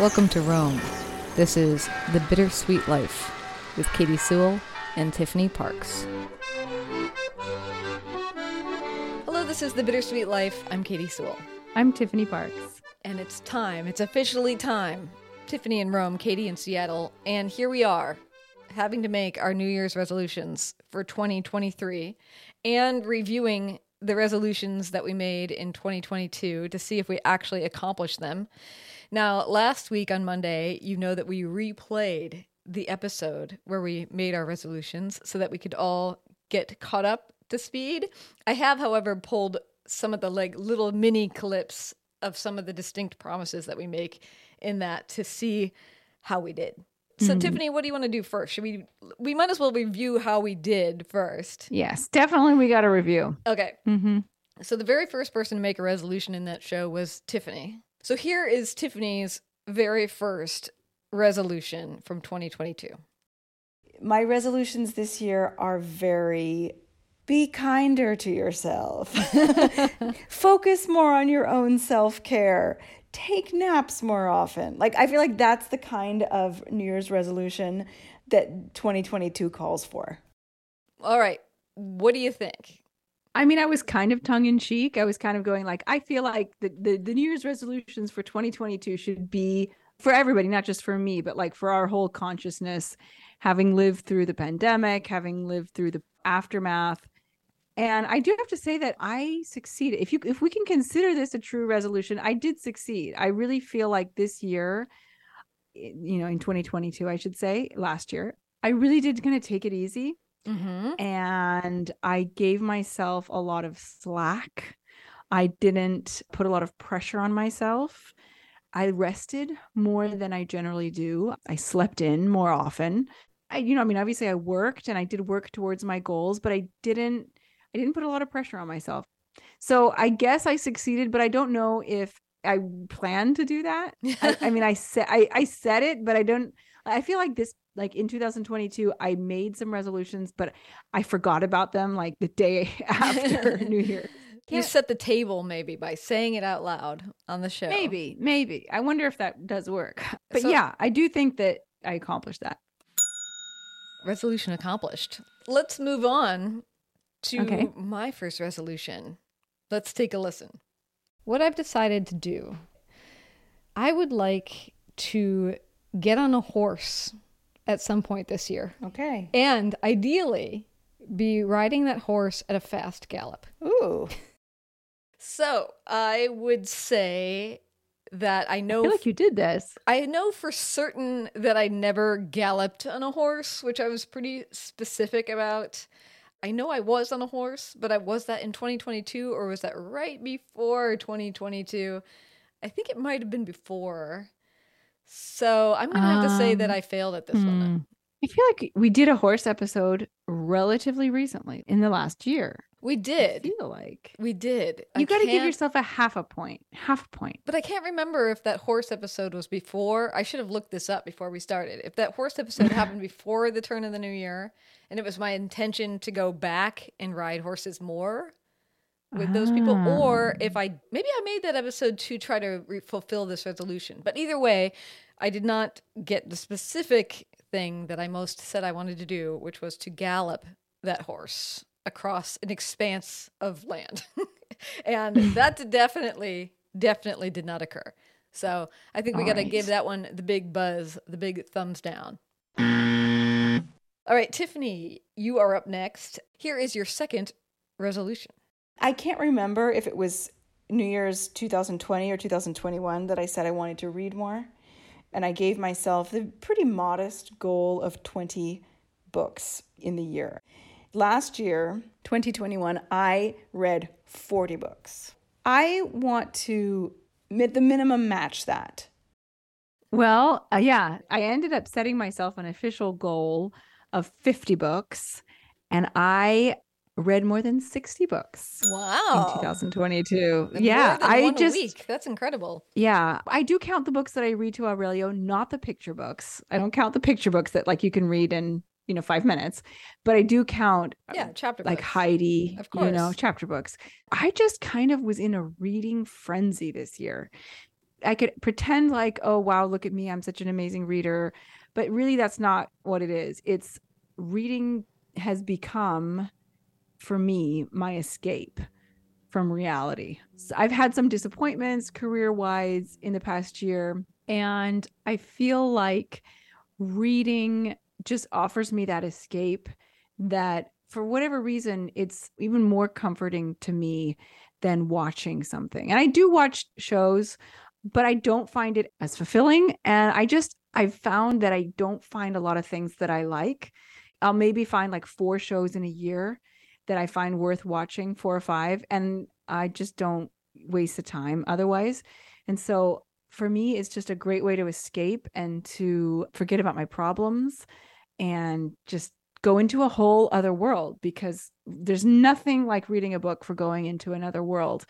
Welcome to Rome. This is The Bittersweet Life with Katie Sewell and Tiffany Parks. Hello, this is The Bittersweet Life. I'm Katie Sewell. I'm Tiffany Parks. And it's time. It's officially time. Tiffany in Rome, Katie in Seattle, and here we are having to make our New Year's resolutions for 2023 and reviewing the resolutions that we made in 2022 to see if we actually accomplished them. Now, last week on Monday, you know that we replayed the episode where we made our resolutions so that we could all get caught up to speed. I have, however, pulled some of the like little mini clips of some of the distinct promises that we make in that to see how we did. So mm-hmm. Tiffany, what do you want to do first? Should we we might as well review how we did first. Yes, definitely we got a review. Okay. Mm-hmm. So the very first person to make a resolution in that show was Tiffany. So here is Tiffany's very first resolution from 2022. My resolutions this year are very be kinder to yourself. Focus more on your own self care. Take naps more often. Like, I feel like that's the kind of New Year's resolution that 2022 calls for. All right. What do you think? I mean, I was kind of tongue in cheek. I was kind of going like, I feel like the, the, the New Year's resolutions for 2022 should be for everybody, not just for me, but like for our whole consciousness, having lived through the pandemic, having lived through the aftermath. And I do have to say that I succeeded. If you if we can consider this a true resolution, I did succeed. I really feel like this year, eh, you know, in 2022, I should say, last year, I really did kind of take it easy. Mm-hmm. And I gave myself a lot of slack. I didn't put a lot of pressure on myself. I rested more than I generally do. I slept in more often. I, you know, I mean, obviously I worked and I did work towards my goals, but I didn't, I didn't put a lot of pressure on myself. So I guess I succeeded, but I don't know if I plan to do that. I, I mean, I said, I, I said it, but I don't, I feel like this like in 2022 i made some resolutions but i forgot about them like the day after new year. You set the table maybe by saying it out loud on the show. Maybe maybe. I wonder if that does work. But so, yeah i do think that i accomplished that. Resolution accomplished. Let's move on to okay. my first resolution. Let's take a listen. What i've decided to do i would like to get on a horse at some point this year. Okay. And ideally, be riding that horse at a fast gallop. Ooh. so I would say that I know. I feel like you did this. I know for certain that I never galloped on a horse, which I was pretty specific about. I know I was on a horse, but I was that in 2022 or was that right before 2022? I think it might have been before. So I'm gonna have to say that um, I failed at this hmm. one. I feel like we did a horse episode relatively recently in the last year. We did. I feel like we did. You got to give yourself a half a point. Half a point. But I can't remember if that horse episode was before. I should have looked this up before we started. If that horse episode happened before the turn of the new year, and it was my intention to go back and ride horses more, with those people or ah. if i maybe i made that episode to try to re- fulfill this resolution. But either way i did not get the specific thing that i most said i wanted to do which was to gallop that horse across an expanse of land. And that definitely definitely did not occur. So i think we got to right. give that one the big buzz the big thumbs down. All right tiffany you are up next. Here is your second resolution I can't remember if it was New Year's 2020 or 2021 that I said I wanted to read more. And I gave myself the pretty modest goal of 20 books in the year. Last year, 2021, I read 40 books. I want to the minimum match that. Well, uh, yeah, I ended up setting myself an official goal of 50 books and I read more than 60 books. Wow. In 2022. yeah. I just week. That's incredible. Yeah. I do count the books that I read to Aurelio, not the picture books. I don't count the picture books that like you can read in, you know, five minutes, but I do count yeah, um, chapter like books. Heidi, of course. you know, chapter books. I just kind of was in a reading frenzy this year. I could pretend like, oh wow, look at me, I'm such an amazing reader, but really that's not what it is. It's reading has become for me my escape from reality. So I've had some disappointments career-wise in the past year and I feel like reading just offers me that escape that for whatever reason it's even more comforting to me than watching something. And I do watch shows, but I don't find it as fulfilling and I just I've found that I don't find a lot of things that I like. I'll maybe find like four shows in a year that I find worth watching, four or five, and I just don't waste the time otherwise. And so for me, it's just a great way to escape and to forget about my problems and just go into a whole other world because there's nothing like reading a book for going into another world.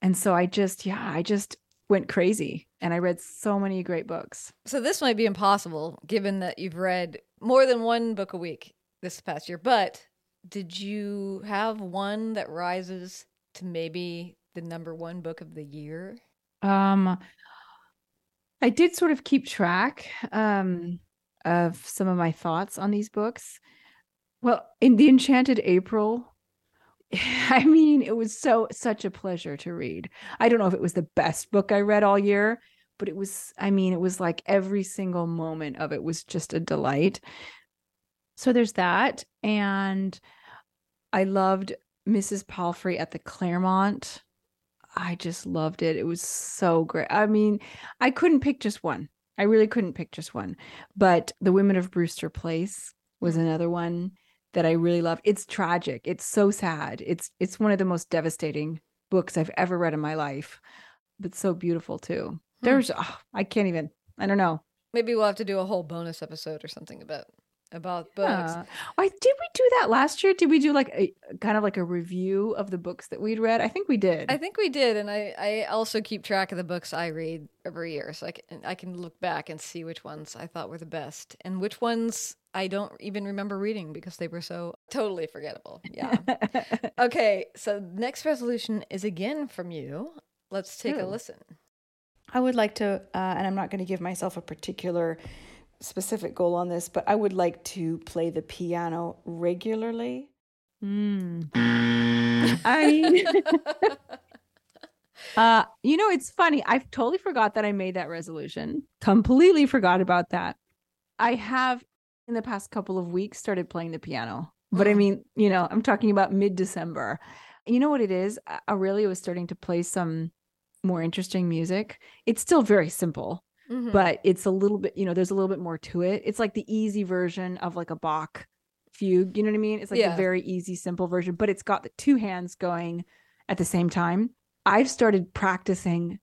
And so I just, yeah, I just went crazy and I read so many great books. So this might be impossible given that you've read more than one book a week this past year, but did you have one that rises to maybe the number one book of the year? Um I did sort of keep track um of some of my thoughts on these books. Well, in The Enchanted April, I mean, it was so such a pleasure to read. I don't know if it was the best book I read all year, but it was I mean, it was like every single moment of it was just a delight. So there's that and I loved Mrs. Palfrey at the Claremont. I just loved it. It was so great. I mean, I couldn't pick just one. I really couldn't pick just one. But The Women of Brewster Place was Mm. another one that I really loved. It's tragic. It's so sad. It's it's one of the most devastating books I've ever read in my life. But so beautiful too. There's oh, I can't even. I don't know. Maybe we'll have to do a whole bonus episode or something about about books. Why did we do that last year? Did we do like a kind of like a review of the books that we'd read? I think we did. I think we did, and I, I also keep track of the books I read every year, so I can I can look back and see which ones I thought were the best and which ones I don't even remember reading because they were so totally forgettable. Yeah. okay, so next resolution is again from you. Let's take a listen. I would like to, uh, and I'm not going to give myself a particular specific goal on this, but I would like to play the piano regularly. Mm. I mean, uh, you know, it's funny. I totally forgot that I made that resolution. Completely forgot about that. I have in the past couple of weeks started playing the piano, but I Mm. mean, you know, I'm talking about mid December. You know what it is? A- Aurelio was starting to play some more interesting music. It's still very simple, Mhm. but it's a little bit, you know, there's a little bit more to it. It's like the easy version of like a Bach fugue. You know what I mean? It's like Yeah. a very easy, simple version, but it's got the two hands going at the same time. I've started practicing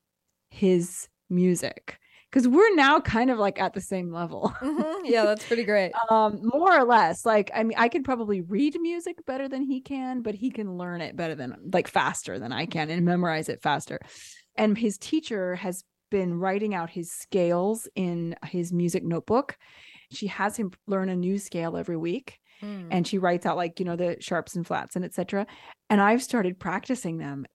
his music because we're now kind of like at the same level. Mhm. yeah, that's pretty great. um more or less like i mean i can probably read music better than he can but he can learn it better than like faster than i can and memorize it faster and his teacher has been writing out his scales in his music notebook. She has him learn a new scale every week Mm. and she writes out like you know the sharps and flats and etc and i've started practicing them.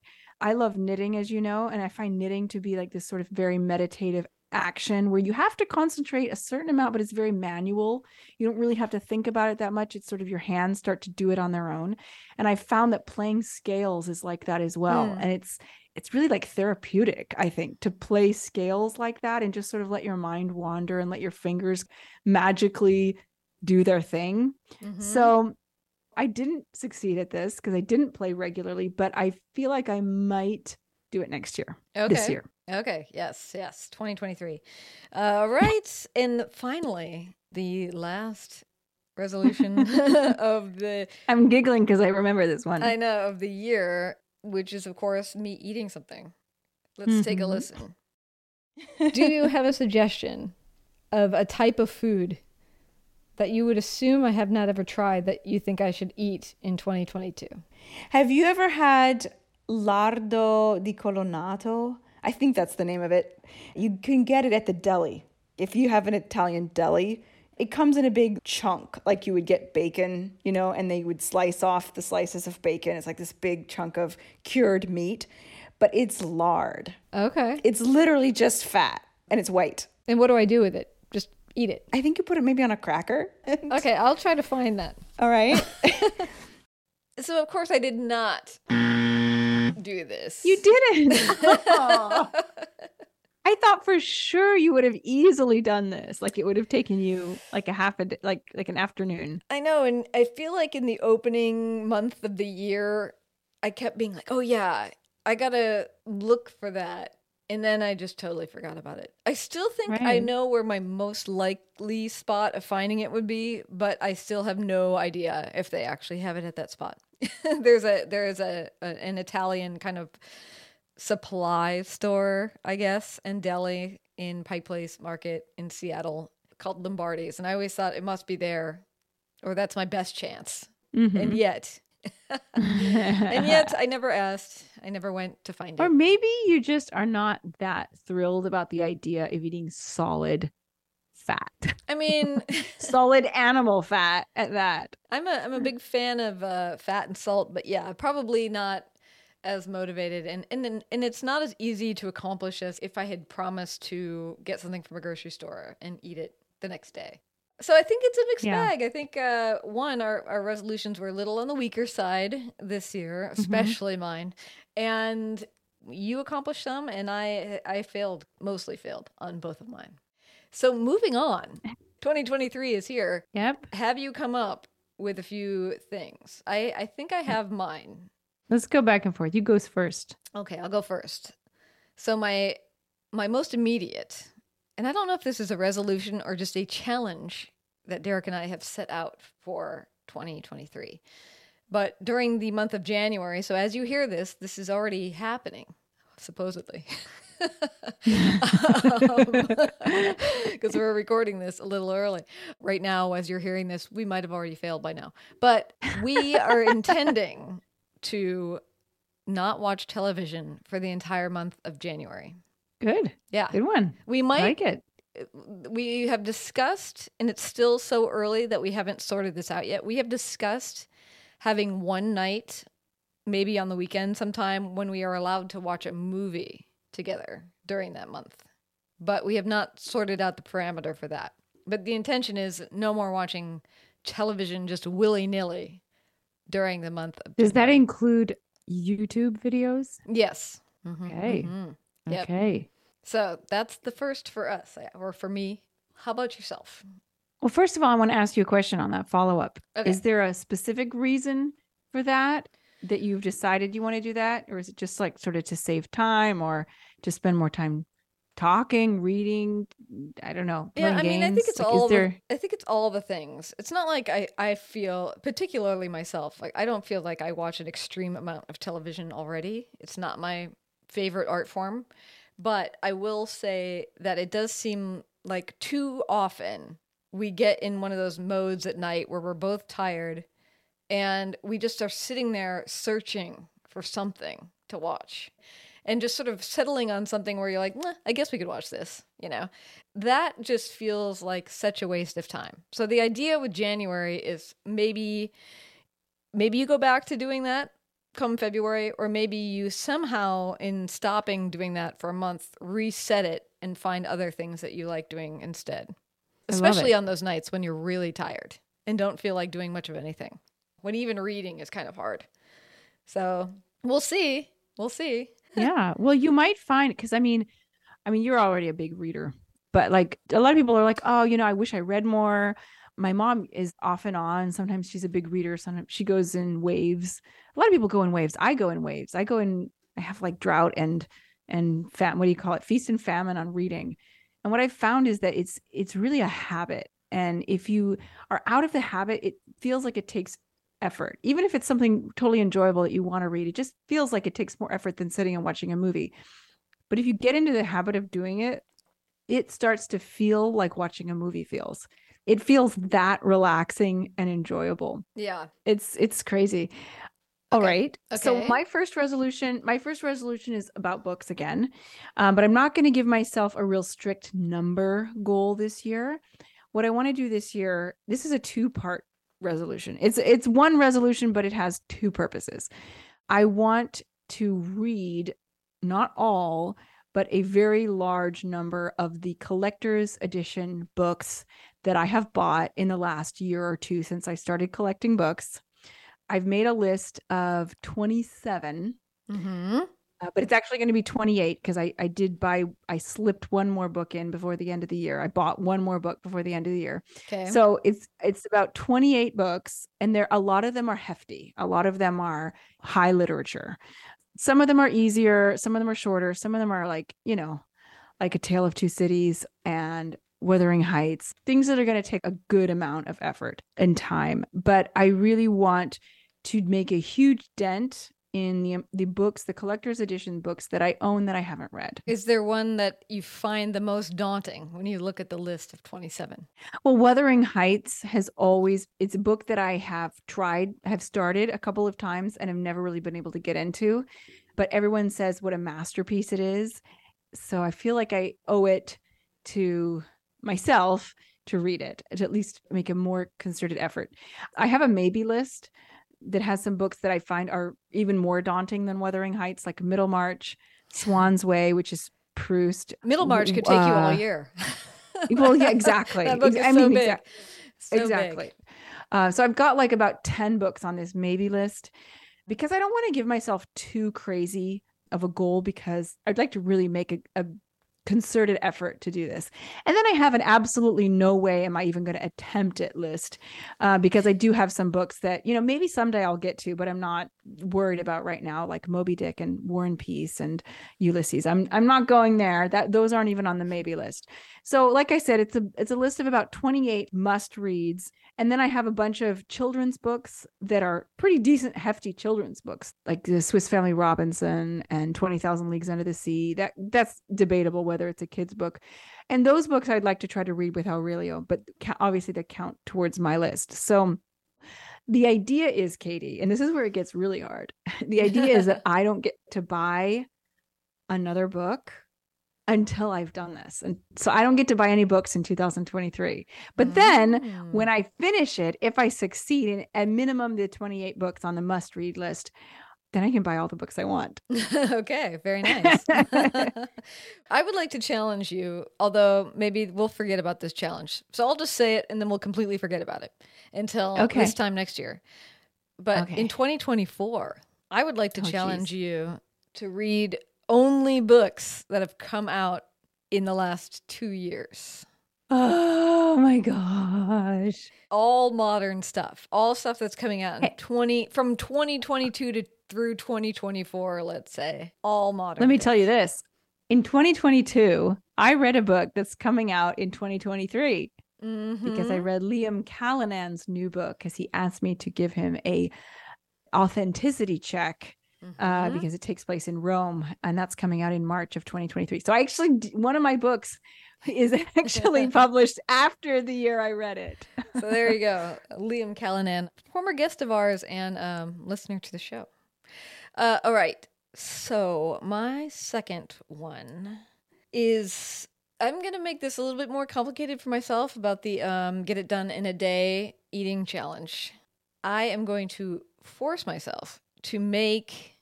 I love knitting as you know and i find knitting to be like this sort of very meditative action where you have to concentrate a certain amount but it's very manual. You don't really have to think about it that much. It's sort of your hands start to do it on their own. And i found that playing scales is like that as well. Hmm. and it's it's really like therapeutic i think to play scales like that and just sort of let your mind wander and let your fingers magically do their thing Mhm. so I didn't succeed at this because I didn't play regularly, but I feel like I might do it next year. okay. This year. Okay. Yes. Yes. 2023. All right. and finally, the last resolution of the I'm giggling because I remember this one. I know of the year, which is of course me eating something. Let's take a Mhm. listen. Do you have a suggestion of a type of food that you would assume I have not ever tried that you think I should eat in 2022? Have you ever had lardo di Colonnata? I think that's the name of it. You can get it at the deli. If you have an Italian deli, it comes in a big chunk, like you would get bacon, you know, and they would slice off the slices of bacon. It's like this big chunk of cured meat. but it's lard. Okay. It's literally just fat and it's white. And what do I do with it? Just eat it. I think you put it maybe on a cracker. Okay, I'll try to find that. All right. So of course I did not do this. You didn't. I thought for sure you would have easily done this. Like it would have taken you like a half a day, like like an afternoon. I know, and I feel like in the opening month of the year, I kept being like, "Oh yeah, I gotta look for that," and then I just totally forgot about it. I still think I know where my most likely spot of finding it would be, but I still have no idea if they actually have it at that spot. there's a there's a, a an Italian kind of supply store, I guess, and deli in Pike Place Market in Seattle called Lombardi's, and I always thought it must be there, or that's my best chance. Mhm. And yet, and yet, I never asked. I never went to find or it. Or maybe you just are not that thrilled about the idea of eating solid fat, I mean, solid animal fat at that. I'm a I'm a big fan of uh, fat and salt, but yeah, probably not as motivated, and and and it's not as easy to accomplish as if I had promised to get something from a grocery store and eat it the next day. So I think it's a mixed Yeah. bag. I think uh, one, our our resolutions were a little on the weaker side this year, especially mine, and you accomplished some, and I I failed, mostly failed on both of mine. So moving on, 2023 is here Yep. have you come up with a few things? I, I think I have mine. Let's go back and forth. You goes first. Okay, I'll go first. So my my most immediate, and I don't know if this is a resolution or just a challenge that Derek and I have set out for 2023. But during the month of January, so as you hear this, this is already happening, supposedly. Um, because we're recording this a little early. Right now, as you're hearing this, we might have already failed by now. But we are intending to not watch television for the entire month of January. Good. Yeah. Good one. We I might like it. we have discussed, and it's still so early that we haven't sorted this out yet. We have discussed having one night, maybe on the weekend sometime, when we are allowed to watch a movie together during that month. But we have not sorted out the parameter for that. But the intention is no more watching television just willy nilly during the month of Does that include YouTube videos? Yes. Mhm, Okay. mhm. Yep. Okay. So that's the first for us, or for me. How about yourself? Well, first of all, I want to ask you a question on that follow up. Okay. Is there a specific reason for that that you've decided you want to do that? Or is it just like sort of to save time or to spend more time talking, reading? I don't know. Yeah, I mean, I think it's Like, all there? the, I think it's all the things. It's not like I I feel particularly myself like I don't feel like I watch an extreme amount of television already. It's not my favorite art form, but I will say that it does seem like too often we get in one of those modes at night where we're both tired and we just are sitting there searching for something to watch and just sort of settling on something where you're like, "Nah, I guess we could watch this, you know? That just feels like such a waste of time. So the idea with January is maybe maybe you go back to doing that come February or maybe you somehow in stopping doing that for a month reset it and find other things that you like doing instead. Especially on those nights when you're really tired and don't feel like doing much of anything. When even reading is kind of hard. So, we'll see. We'll see. Yeah. Well, you might find because I mean, I mean, you're already a big reader, but like a lot of people are like, oh, you know, I wish I read more. My mom is off and on. Sometimes she's a big reader. Sometimes she goes in waves. A lot of people go in waves. I go in waves. I go in. I have like drought and and. What do you call it? Feast and famine on reading. And what I've found is that it's it's really a habit. And if you are out of the habit, it feels like it takes effort. Even if it's something totally enjoyable that you want to read, it just feels like it takes more effort than sitting and watching a movie. But if you get into the habit of doing it, it starts to feel like watching a movie feels. It feels that relaxing and enjoyable. Yeah. It's it's crazy. All Okay. right. So my first resolution, my first resolution is about books again, um, but I'm not going to give myself a real strict number goal this year. What I want to do this year, this is a two part resolution. It's it's one resolution, but it has two purposes. I want to read not all, but a very large number of the collector's edition books that I have bought in the last year or two since I started collecting books. I've made a list of 27, Mm-hmm. Uh, but it's actually going to be 28 because I, I did buy, I slipped one more book in before the end of the year. I bought one more book before the end of the year. Okay. So it's it's about 28 books and there a lot of them are hefty. A lot of them are high literature. Some of them are easier, some of them are shorter, some of them are like, you know, like A Tale of Two Cities and Wuthering Heights, things that are going to take a good amount of effort and time. But I really want to make a huge dent in the um, the books, the collector's edition books that I own that I haven't read. Is there one that you find the most daunting when you look at the list of 27? Well, Wuthering Heights has always it's a book that I have tried, have started a couple of times and have never really been able to get into, but everyone says what a masterpiece it is. So I feel like I owe it to myself to read it, to at least make a more concerted effort. I have a maybe list that has some books that I find are even more daunting than Wuthering Heights, like Middlemarch, Swan's Way, which is Proust. Middlemarch could take you all Uh, year. well, yeah, exactly. that book is I so mean, big. exact- So big. exactly. Uh, so I've got like about 10 books on this maybe list because I don't want to give myself too crazy of a goal because I'd like to really make a, a concerted effort to do this. And then I have an absolutely no way am I even going to attempt it list uh, because I do have some books that, you know, maybe someday I'll get to, but I'm not worried about right now, like Moby Dick and War and Peace and Ulysses. I'm I'm not going there. That those aren't even on the maybe list. So, like I said, it's a it's a list of about 28 must reads, and then I have a bunch of children's books that are pretty decent, hefty children's books, like the Swiss Family Robinson and 20,000 Leagues Under the Sea. That that's debatable whether it's a kid's book, and those books I'd like to try to read with Aurelio, but ca- obviously they count towards my list. So. The idea is, Katie, and this is where it gets really hard. The idea is that I don't get to buy another book until I've done this. And so I don't get to buy any books in 2023. But then Mm. when I finish it, if I succeed in at minimum the 28 books on the must read list, then I can buy all the books I want. okay, very nice. I would like to challenge you, although maybe we'll forget about this challenge. So I'll just say it and then we'll completely forget about it until Okay. this time next year. But Okay. in 2024, I would like to Oh, challenge geez. you to read only books that have come out in the last two years. Oh my gosh. All modern stuff, all stuff that's coming out in Hey. 20 from 2022 to through 2024, let's say. All modern. Let me tell you this. In 2022, I read a book that's coming out in 2023 because I Mhm. read Liam Callanan's new book because he asked me to give him a authenticity check uh, Mhm. because it takes place in Rome, and that's coming out in March of 2023. So I actually, one of my books is actually published after the year I read it. so there you go. Liam Callanan, former guest of ours and um, listener to the show. Uh, all right. So my second one is I'm going to make this a little bit more complicated for myself about the um, get it done in a day eating challenge. I am going to force myself to make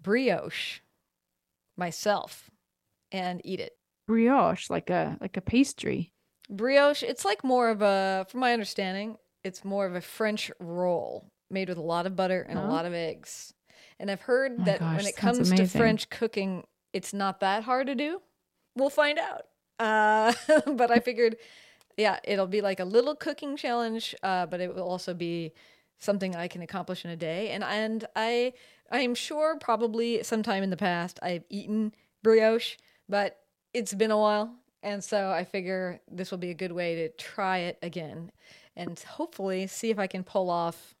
brioche myself and eat it. Brioche, like a like a pastry. Brioche, it's like more of a, from my understanding, it's more of a French roll made with a lot of butter and a Oh. lot of eggs. And I've heard my that gosh, when it comes to. French cooking, it's not that hard to do. We'll find out. Uh, but I figured, yeah, it'll be like a little cooking challenge, uh, but it will also be something I can accomplish in a day. And and I I am sure probably sometime in the past I've eaten brioche, but it's been a while. And so I figure this will be a good way to try it again and hopefully see if I can pull off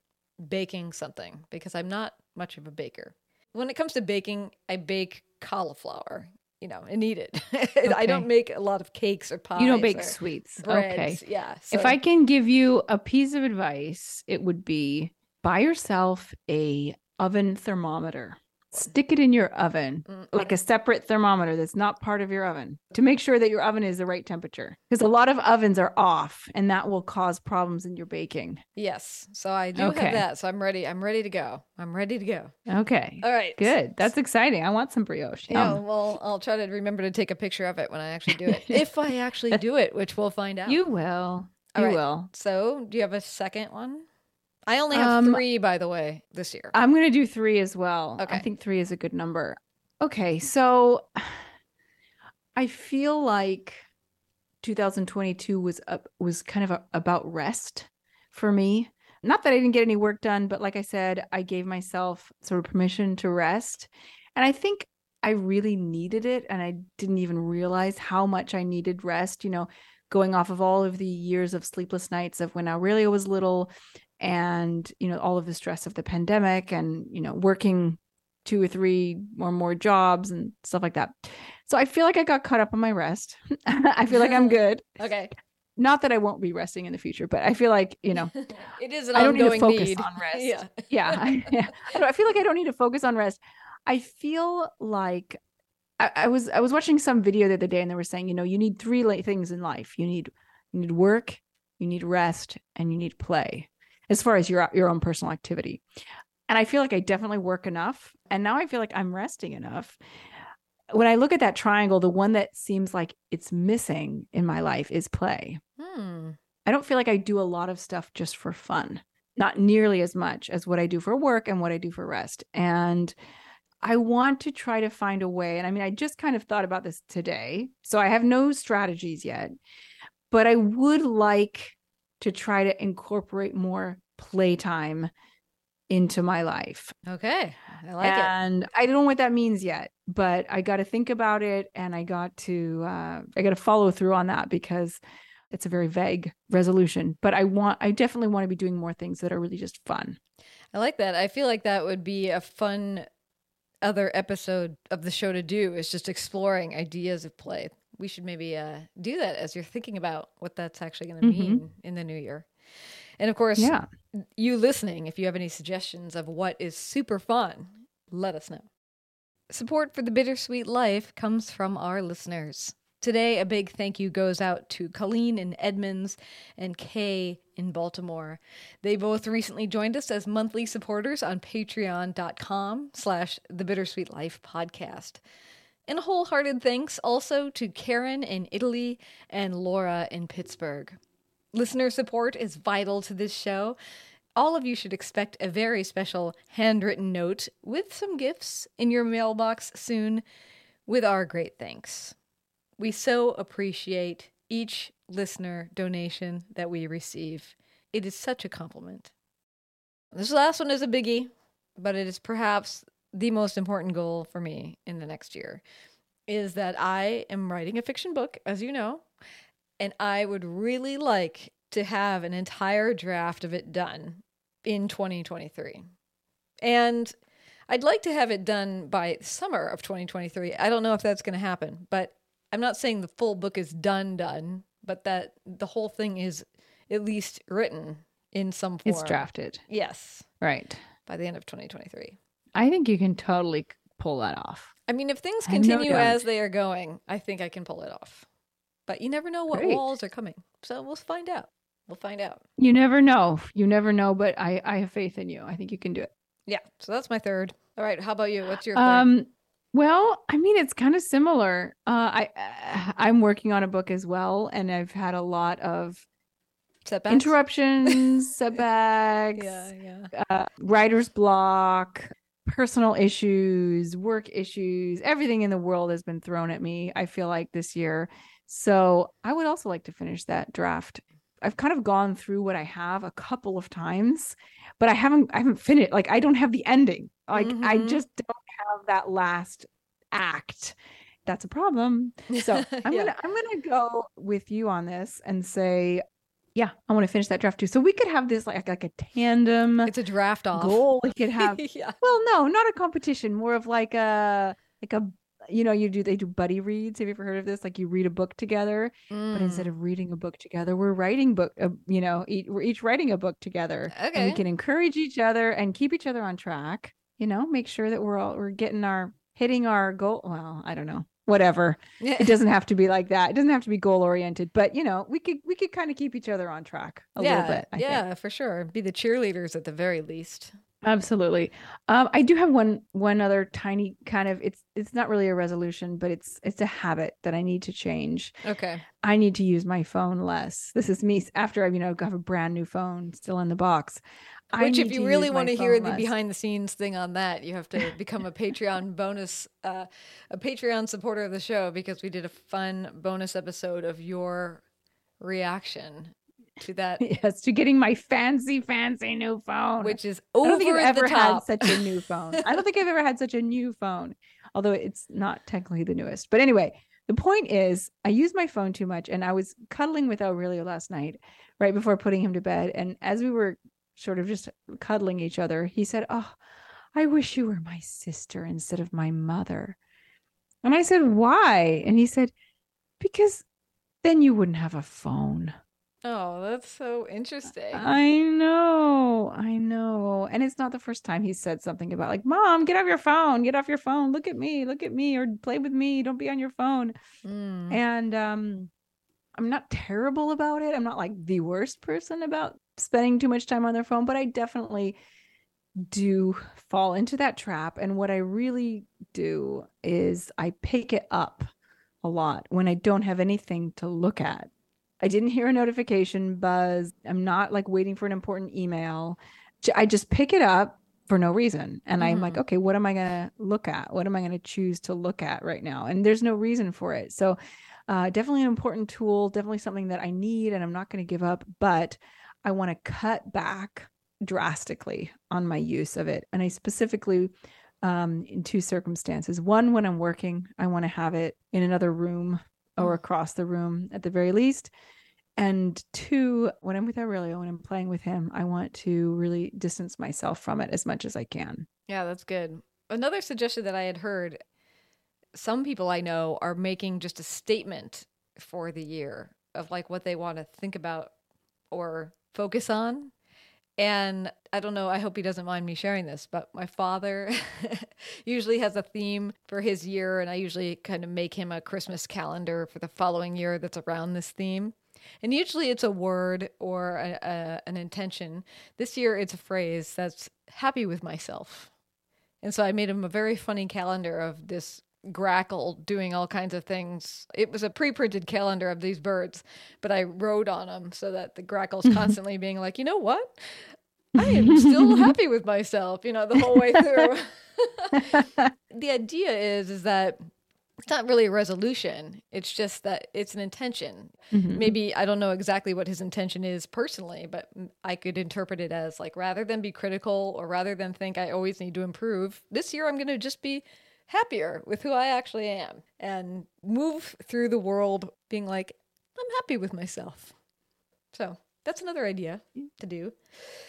baking something because I'm not much of a baker. When it comes to baking, I bake cauliflower, you know, and eat it. I don't make a lot of cakes or pies. you don't bake sweets. breads. Okay. Yeah. If I can give you a piece of advice, it would be buy yourself a oven thermometer Stick it in your oven, Mm, like a separate thermometer that's not part of your oven to make sure that your oven is the right temperature. Because a lot of ovens are off and that will cause problems in your baking. Yes. So I do Okay. have that. So I'm ready. I'm ready to go. I'm ready to go. Okay. All right. Good. That's exciting. I want some brioche. Yeah, Yum. well, I'll try to remember to take a picture of it when I actually do it. if I actually do it, which we'll find out. You will. All You right. will. So, do you have a second one? I only have Um, three, by the way, this year. I'm going to do three as well. Okay. I think three is a good number. Okay. So I feel like 2022 was up, was kind of a, about rest for me. Not that I didn't get any work done, but like I said, I gave myself sort of permission to rest. And I think I really needed it. And I didn't even realize how much I needed rest, you know, going off of all of the years of sleepless nights of when Aurelio was little and, you know, all of the stress of the pandemic and, you know, working two or three or more jobs and stuff like that. So I feel like I got caught up on my rest. I feel like I'm good. Okay. Not that I won't be resting in the future, but I feel like, you know, it is an I don't need to focus need. on rest. Yeah. yeah, I, yeah. I, I feel like I don't need to focus on rest. I feel like I, I was I was watching some video the other day, and they were saying, you know, you need three things in life. You need you need work, you need rest, and you need play, as far as your your own personal activity. And I feel like I definitely work enough, and now I feel like I'm resting enough. When I look at that triangle, the one that seems like it's missing in my life is play. Hmm. I don't feel like I do a lot of stuff just for fun, not nearly as much as what I do for work and what I do for rest. And I want to try to find a way. And I mean, I just kind of thought about this today. So I have no strategies yet, but I would like to try to incorporate more playtime into my life. Okay. I like it. and I don't know what that means yet, but I got to think about it and I got to uh, I got to follow through on that because it's a very vague resolution. But I want I definitely want to be doing more things that are really just fun. I like that. I feel like that would be a fun other episode of the show to do is just exploring ideas of play. We should maybe uh, do that as you're thinking about what that's actually going to Mhm. mean in the new year. And of course, Yeah. you listening, if you have any suggestions of what is super fun, let us know. Support for the Bittersweet Life comes from our listeners. Today, a big thank you goes out to Colleen in Edmonds and Kay in Baltimore. They both recently joined us as monthly supporters on patreon.com slash the Bittersweet Life podcast. And wholehearted thanks also to Karen in Italy and Laura in Pittsburgh. Listener support is vital to this show. All of you should expect a very special handwritten note with some gifts in your mailbox soon with our great thanks. We so appreciate each listener donation that we receive. It is such a compliment. This last one is a biggie, but it is perhaps the most important goal for me in the next year is that I am writing a fiction book, as you know, and I would really like to have an entire draft of it done in 2023. And I'd like to have it done by summer of 2023. I don't know if that's going to happen, but I'm not saying the full book is done done, but that the whole thing is at least written in some form. It's drafted. Yes, Right. by the end of 2023. I think you can totally pull that off. I mean, if things no continue as they are going, I think I can pull it off. But you never know what Great. walls are coming. So we'll find out. We'll find out. You never know. You never know, but I I have faith in you. I think you can do it. Yeah. So that's my third. All right. How about you? What's your? Um, well, I mean, it's kind of similar. Uh, I uh, I'm working on a book as well, and I've had a lot of Setbacks? interruptions, setbacks, Yeah. Yeah. uh, writer's block, personal issues, work issues. Everything in the world has been thrown at me. I feel like this year. So I would also like to finish that draft. I've kind of gone through what I have a couple of times, but I haven't I haven't finished. Like I don't have the ending. Like I Mhm. just don't have that last act. That's a problem. So I'm Yeah. gonna I'm gonna go with you on this and say, yeah, I want to finish that draft too. So we could have this like like a tandem It's a draft off. goal. We could have yeah. well, no, not a competition, more of like a like a you know, you do they do buddy reads. Have you ever heard of this? Like you read a book together, but instead Mm. of reading a book together, we're writing book. Uh, you know, each, we're each writing a book together, and we can encourage each other and keep each other on track. you know, make sure that we're all we're getting our hitting our goal. Well, I don't know. Whatever. It doesn't have to be like that. It doesn't have to be goal oriented, but you know, we could we could kind of keep each other on track a yeah, little bit. I yeah, think. for sure. Be the cheerleaders at the very least. Absolutely. Um, I do have one one other tiny kind of it's it's not really a resolution, but it's it's a habit that I need to change. Okay. I need to use my phone less. This is me after I've you know, got a brand new phone still in the box. I Which, if you really want to hear phone the behind the scenes thing on that, you have to become a Patreon bonus, uh, a Patreon supporter of the show because we did a fun bonus episode of your reaction to that, yes, to getting my fancy, fancy new phone. which is I over don't think I've the ever had such a new phone. I don't think I've ever had such a new phone, although it's not technically the newest. But anyway, the point is, I use my phone too much, and I was cuddling with Aurelio last night, right before putting him to bed, and as we were sort of just cuddling each other, he said, "Oh, I wish you were my sister instead of my mother." And I said, "Why?" And he said, "Because then you wouldn't have a phone." Oh, that's so interesting. I know, I know. And it's not the first time he said something about like, "Mom, get off your phone. Get off your phone. Look at me. Look at me or play with me. Don't be on your phone." Mm. And um I'm not terrible about it. I'm not like the worst person about spending too much time on their phone, but I definitely do fall into that trap. And what I really do is I pick it up a lot when I don't have anything to look at. I didn't hear a notification buzz. I'm not like waiting for an important email. I just pick it up for no reason. And I'm like, Mhm. okay, what am I going to look at? What am I going to choose to look at right now? And there's no reason for it. So, uh, definitely an important tool, definitely something that I need and I'm not going to give up, but I want to cut back drastically on my use of it. And I specifically, um, in two circumstances. One, when I'm working, I want to have it in another room or Mm. across the room at the very least. And two, when I'm with Aurelio when I'm playing with him, I want to really distance myself from it as much as I can. Yeah, that's good. Another suggestion that I had heard some people I know are making just a statement for the year of like what they want to think about or focus on. And I don't know, I hope he doesn't mind me sharing this, but my father usually has a theme for his year, and I usually kind of make him a Christmas calendar for the following year that's around this theme. And usually it's a word or a, a, an intention. This year it's a phrase that's happy with myself. And so I made him a very funny calendar of this grackle doing all kinds of things. It was a pre-printed calendar of these birds, but I wrote on them so that the grackle's constantly being like, "You know what? I am still happy with myself," you know, the whole way through. the idea is is that it's not really a resolution. It's just that it's an intention. Mhm. Maybe I don't know exactly what his intention is personally, but I could interpret it as like rather than be critical or rather than think I always need to improve, this year I'm going to just be happier with who I actually am and move through the world being like, I'm happy with myself. So that's another idea to do.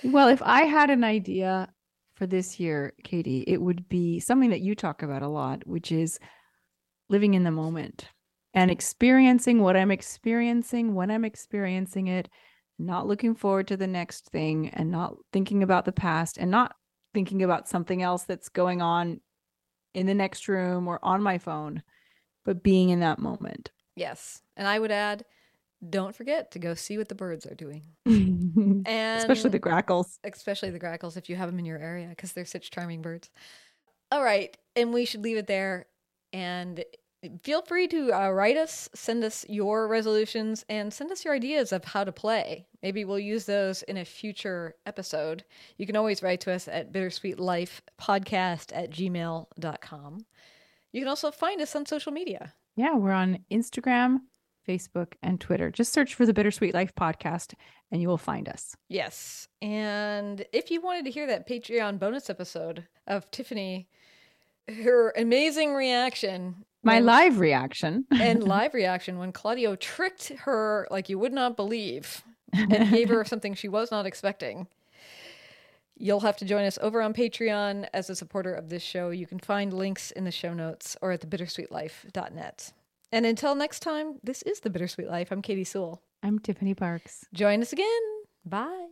Well, if I had an idea for this year, Katie, it would be something that you talk about a lot, which is living in the moment and experiencing what I'm experiencing when I'm experiencing it, not looking forward to the next thing and not thinking about the past and not thinking about something else that's going on in the next room or on my phone, but being in that moment. Yes. And I would add, don't forget to go see what the birds are doing. And Especially the grackles. especially the grackles if you have them in your area because they're such charming birds. All right, and we should leave it there. And feel free to uh, write us, send us your resolutions, and send us your ideas of how to play. Maybe we'll use those in a future episode. You can always write to us at bittersweetlifepodcast at gmail.com. You can also find us on social media. Yeah, we're on Instagram, Facebook, and Twitter. Just search for the Bittersweet Life podcast and you will find us. Yes. And if you wanted to hear that Patreon bonus episode of Tiffany, her amazing reaction, My when- live reaction. and live reaction when Claudio tricked her like you would not believe and gave her something she was not expecting. You'll have to join us over on Patreon as a supporter of this show. You can find links in the show notes or at thebittersweetlife.net. And until next time, this is The Bittersweet Life. I'm Katie Sewell. I'm Tiffany Parks. Join us again. Bye.